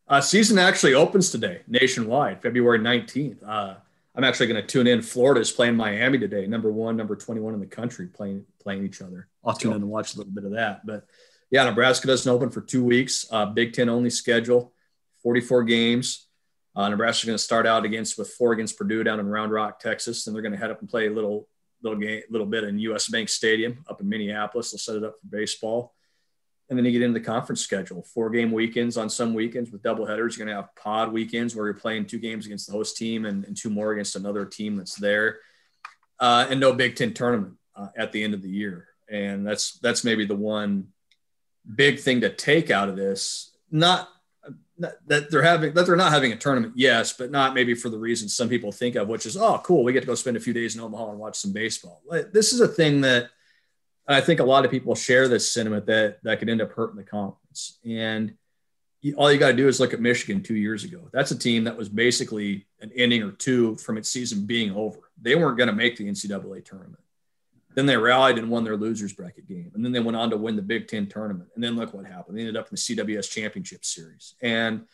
uh, season actually opens today nationwide, February 19th. Uh, I'm actually going to tune in. Florida is playing Miami today, number one, number 21 in the country, playing playing each other. I'll tune in and watch a little bit of that. But yeah, Nebraska doesn't open for two weeks. Uh, Big Ten only schedule, 44 games. Uh, Nebraska's going to start out against with four against Purdue down in Round Rock, Texas, and they're going to head up and play a little little game, little bit in U.S. Bank Stadium up in Minneapolis. They'll set it up for baseball, and then you get into the conference schedule. Four game weekends on some weekends with double headers. You're going to have pod weekends where you're playing two games against the host team and, and two more against another team that's there, uh, and no Big Ten tournament uh, at the end of the year. And that's that's maybe the one big thing to take out of this. Not that they're having that they're not having a tournament, yes, but not maybe for the reasons some people think of, which is oh cool, we get to go spend a few days in Omaha and watch some baseball. This is a thing that I think a lot of people share this sentiment that that could end up hurting the conference. And all you got to do is look at Michigan two years ago. That's a team that was basically an inning or two from its season being over. They weren't going to make the NCAA tournament. Then they rallied and won their losers bracket game. And then they went on to win the Big Ten tournament. And then look what happened. They ended up in the CWS championship series. And,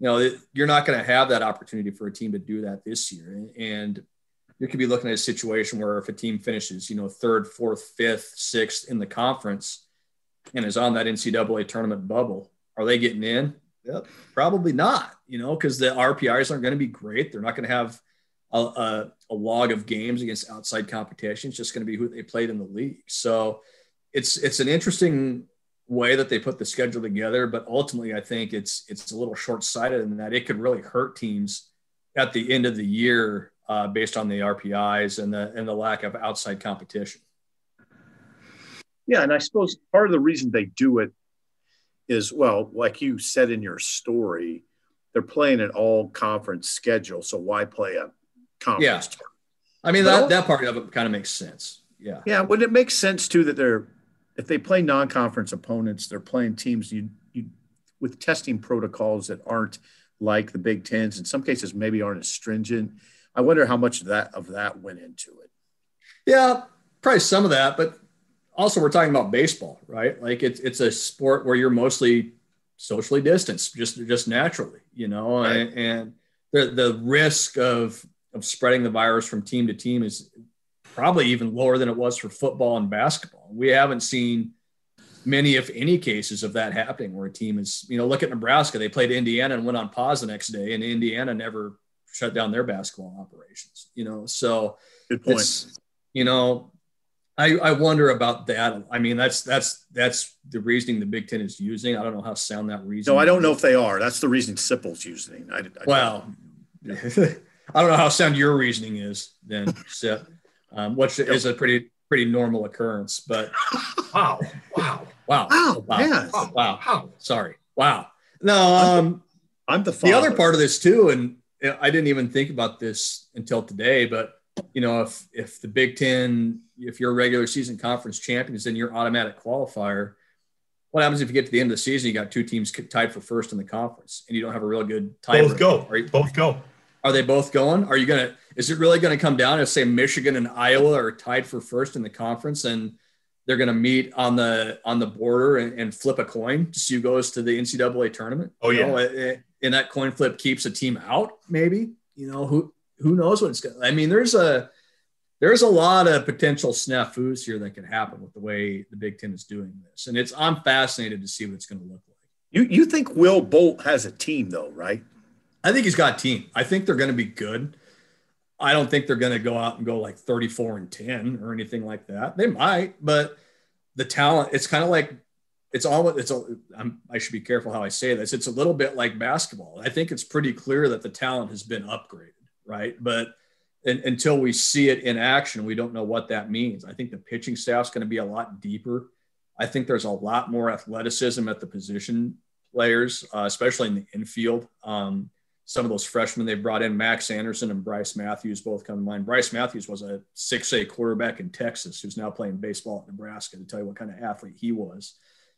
you know, you're not going to have that opportunity for a team to do that this year. And you could be looking at a situation where if a team finishes, you know, third, fourth, fifth, sixth in the conference and is on that NCAA tournament bubble, are they getting in? Yep, probably not, you know, because the RPIs aren't going to be great. They're not going to have a, a, a, log of games against outside competition. It's just going to be who they played in the league. So it's it's an interesting way that they put the schedule together, but ultimately I think it's it's a little short sighted in that it could really hurt teams at the end of the year uh, based on the RPIs and the and the lack of outside competition. Yeah, and I suppose part of the reason they do it is well, like you said in your story, they're playing an all conference schedule. So why play a conference. Yeah. I mean, that, that part of it kind of makes sense. Yeah. Yeah. Would it make sense too that they're, if they play non conference opponents, they're playing teams you, you, with testing protocols that aren't like the Big Tens, in some cases, maybe aren't as stringent. I wonder how much of that of that went into it. Yeah, probably some of that, but also we're talking about baseball, right? Like it's it's a sport where you're mostly socially distanced, just just naturally, you know, right. and, and the the risk of of spreading the virus from team to team is probably even lower than it was for football and basketball. We haven't seen many, if any, cases of that happening where a team is, you know, look at Nebraska. They played Indiana and went on pause the next day, and Indiana never shut down their basketball operations, you know. So good point. You know, I, I wonder about that. I mean, that's that's that's the reasoning the Big Ten is using. I don't know how sound that reasoning. No, I don't know if they are. That's the reasoning Sipple's using. I, I well, I don't know how sound your reasoning is then, Seth, um, which is a pretty pretty normal occurrence. But wow, wow, wow, wow, wow, yeah. wow, wow, wow. Sorry, wow. No, um, I'm the father. the other part of this too, and I didn't even think about this until today. But you know, if if the Big Ten, if you're a regular season conference champions, then you're automatic qualifier. What happens if you get to the end of the season, you got two teams tied for first in the conference, and you don't have a real good tie? Both go. Right? Both go. Are they both going? Are you going to, is it really going to come down if, say, Michigan and Iowa are tied for first in the conference and they're going to meet on the on the border and, and flip a coin to see who goes to the NCAA tournament? Oh, you yeah. Know, and that coin flip keeps a team out, maybe? You know, who who knows what it's going to, I mean, there's a, there's a lot of potential snafus here that can happen with the way the Big Ten is doing this. And it's, I'm fascinated to see what it's going to look like. You, you think Will Bolt has a team though, right? I think he's got team. I think they're going to be good. I don't think they're going to go out and go like 34 and 10 or anything like that. They might, but the talent, it's kind of like it's all it's a, I'm, i should be careful how I say this. It's a little bit like basketball. I think it's pretty clear that the talent has been upgraded, right? But until we see it in action, we don't know what that means. I think the pitching staff's going to be a lot deeper. I think there's a lot more athleticism at the position players, uh, especially in the infield. Um, some of those freshmen they brought in, Max Anderson and Brice Matthews, both come to mind. Brice Matthews was a 6A quarterback in Texas who's now playing baseball at Nebraska to tell you what kind of athlete he was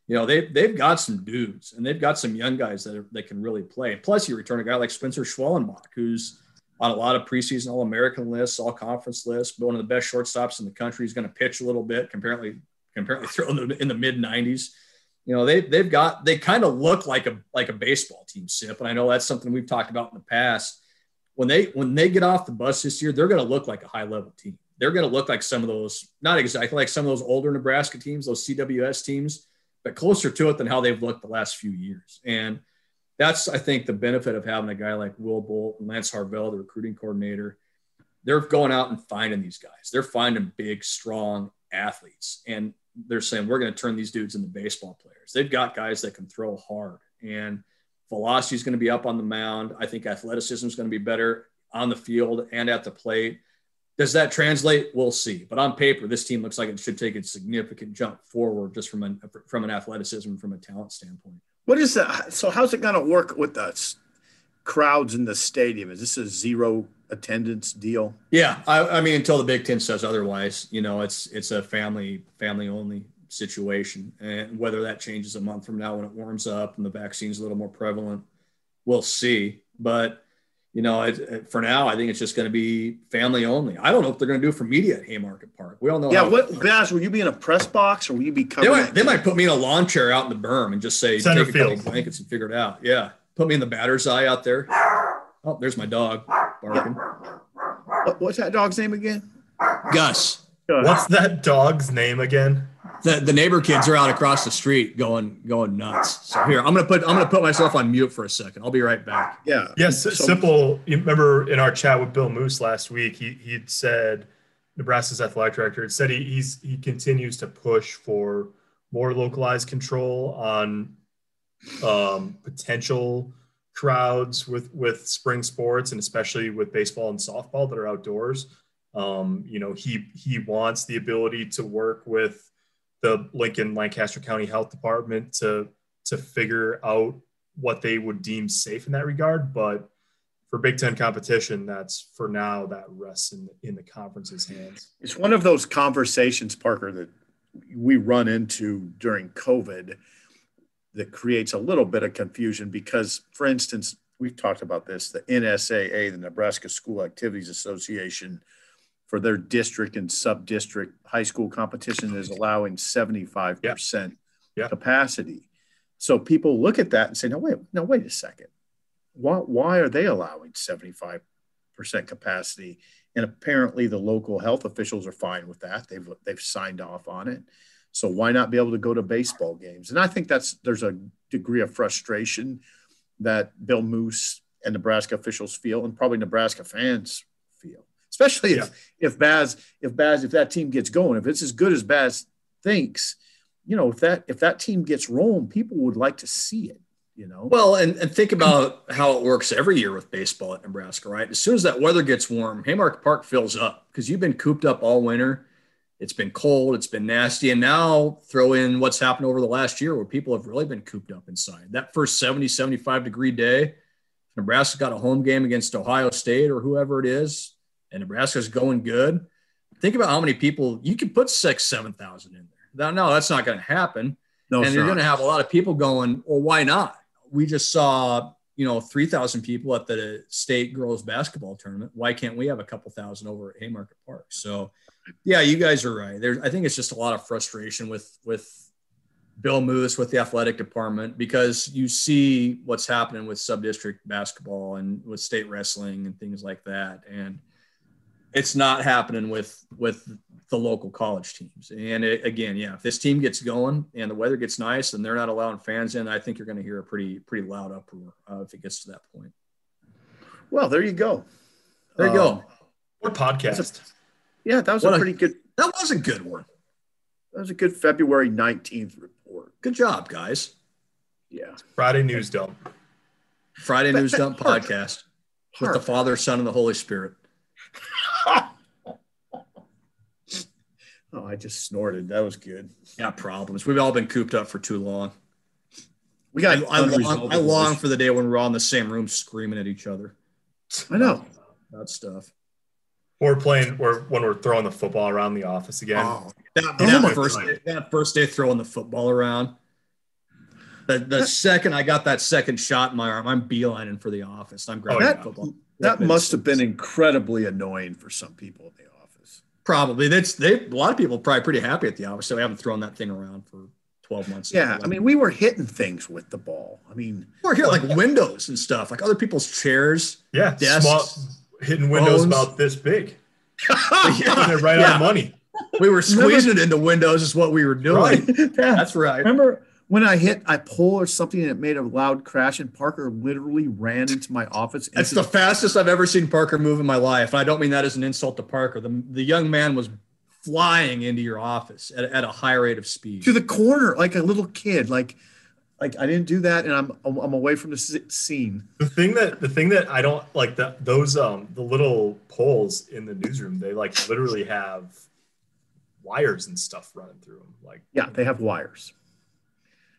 you know, they, they've got some dudes and they've got some young guys that, are, that can really play. Plus, you return a guy like Spencer Schwellenbach, who's on a lot of preseason All American lists, All Conference lists, but one of the best shortstops in the country. He's going to pitch a little bit, apparently, apparently throw in the, in the mid 90s. You know, they, they've got, they kind of look like a, like a baseball team, SIP. And I know that's something we've talked about in the past. When they, when they get off the bus this year, they're going to look like a high level team. They're going to look like some of those, not exactly like some of those older Nebraska teams, those CWS teams but closer to it than how they've looked the last few years. And that's, I think, the benefit of having a guy like Will Bolt and Lance Harvell, the recruiting coordinator. They're going out and finding these guys. They're finding big, strong athletes. And they're saying, we're going to turn these dudes into baseball players. They've got guys that can throw hard. And velocity is going to be up on the mound. I think athleticism is going to be better on the field and at the plate. Does that translate? We'll see. But on paper, this team looks like it should take a significant jump forward just from an from an athleticism, from a talent standpoint. What is that? So how's it going to work with the crowds in the stadium? Is this a zero attendance deal? Yeah, I, I mean, until the Big Ten says otherwise, you know, it's it's a family family only situation, and whether that changes a month from now when it warms up and the vaccine's a little more prevalent, we'll see. But you know, it, it, for now, I think it's just going to be family only. I don't know if they're going to do it for media at Haymarket Park. We all know. Yeah, what Baz? Will you be in a press box or will you be covering? They might, they might put me in a lawn chair out in the berm and just say Center take field. a couple blankets and figure it out. Yeah, put me in the batter's eye out there. Oh, there's my dog barking. What, what's that dog's name again? Gus. What's that dog's name again? the, the neighbor kids are out across the street going going nuts. So here, I'm gonna put I'm gonna put myself on mute for a second. I'll be right back. Yeah. Yes, so, Sipple. You remember in our chat with Bill Moos last week, he he'd said Nebraska's athletic director had said he, he's he continues to push for more localized control on um, potential crowds with with spring sports and especially with baseball and softball that are outdoors. Um, you know, he he wants the ability to work with the Lincoln Lancaster County Health Department to to figure out what they would deem safe in that regard. But for Big Ten competition, that's for now that rests in the, in the conference's hands. It's one of those conversations, Parker, that we run into during COVID that creates a little bit of confusion because, for instance, we've talked about this the NSAA, the Nebraska School Activities Association, for their district and sub district high school competition is allowing 75% yeah. capacity. So people look at that and say, no, wait, no, wait a second. Why, why are they allowing 75% capacity? And apparently the local health officials are fine with that. They've, they've signed off on it. So why not be able to go to baseball games? And I think that's, there's a degree of frustration that Bill Moos and Nebraska officials feel, and probably Nebraska fans feel especially if yeah. if Baz if Baz if that team gets going, if it's as good as Baz thinks, you know, if that if that team gets rolling, people would like to see it. You know. Well, and, and think about how it works every year with baseball at Nebraska, right? As soon as that weather gets warm, Haymarket Park fills up because you've been cooped up all winter. It's been cold, it's been nasty, and now throw in what's happened over the last year where people have really been cooped up inside. That first 70, 75 degree day, Nebraska got a home game against Ohio State or whoever it is, and Nebraska's going good, think about how many people you could put six, seven thousand in there. No, no, that's not going to happen. No, and you're going to have a lot of people going, well, why not? We just saw, you know, 3,000 people at the state girls basketball tournament. Why can't we have a couple thousand over at Haymarket Park? So, yeah, you guys are right. There's, I think it's just a lot of frustration with, with Bill Moos with the athletic department because you see what's happening with sub district basketball and with state wrestling and things like that. And, it's not happening with with the local college teams. And it, again, yeah, if this team gets going and the weather gets nice and they're not allowing fans in, I think you're going to hear a pretty pretty loud uproar uh, if it gets to that point. Well, there you go. There you Um, go. What podcast? Yeah, that was What a a- pretty good. That was a good one. That was a good February nineteenth report. Good job, guys. Yeah. Friday news dump. Friday But- News but Dump Park- podcast with the Father, Son, and the Holy Spirit. Oh, I just snorted. That was good. Got problems. We've all been cooped up for too long. We got. I, long, I long for the day when we're all in the same room screaming at each other I know. about stuff. Or playing, or when we're throwing the football around the office again. Oh, that, that first day, that first day throwing the football around. The, the second I got that second shot in my arm, I'm beelining for the office. I'm grabbing Oh, the football. That must have been incredibly annoying for some people in the office. Probably. That's they. A lot of people are probably pretty happy at the office. So we haven't thrown that thing around for 12 months. Yeah, I mean, we were hitting things with the ball. I mean, we're here like windows and stuff, like other people's chairs. Yeah, Desks, small hidden windows phones. about this big. Yeah, They're right yeah. on the money. We were squeezing it into windows, is what we were doing. Right. yeah. That's right. Remember when I hit I pull or something and it made a loud crash and Parker literally ran into my office. That's into the fastest I've ever seen Parker move in my life. And I don't mean that as an insult to Parker. The, the young man was flying into your office at, at a high rate of speed. to the corner like a little kid. Like, like I didn't do that, and I'm I'm I'm away from the scene. The thing that the thing that I don't like that those um the little poles in the newsroom they like literally have wires and stuff running through them. Like Yeah, they have wires.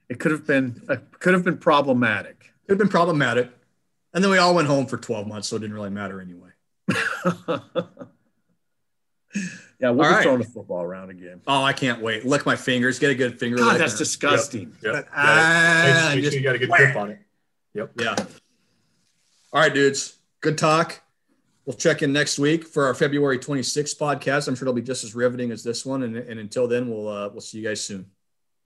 It could have been uh, could have been problematic. It had been problematic. And then we all went home for 12 months, so it didn't really matter anyway. yeah, we'll All be right. throwing the football around again. Oh, I can't wait. Lick my fingers, get a good finger. God, that's there. disgusting. Yep. But, You gotta- ah, make just- sure you got a good grip on it. Yep. Yeah. All right, dudes. Good talk. We'll check in next week for our February 26th podcast. I'm sure it'll be just as riveting as this one. And, and until then, we'll uh, we'll see you guys soon.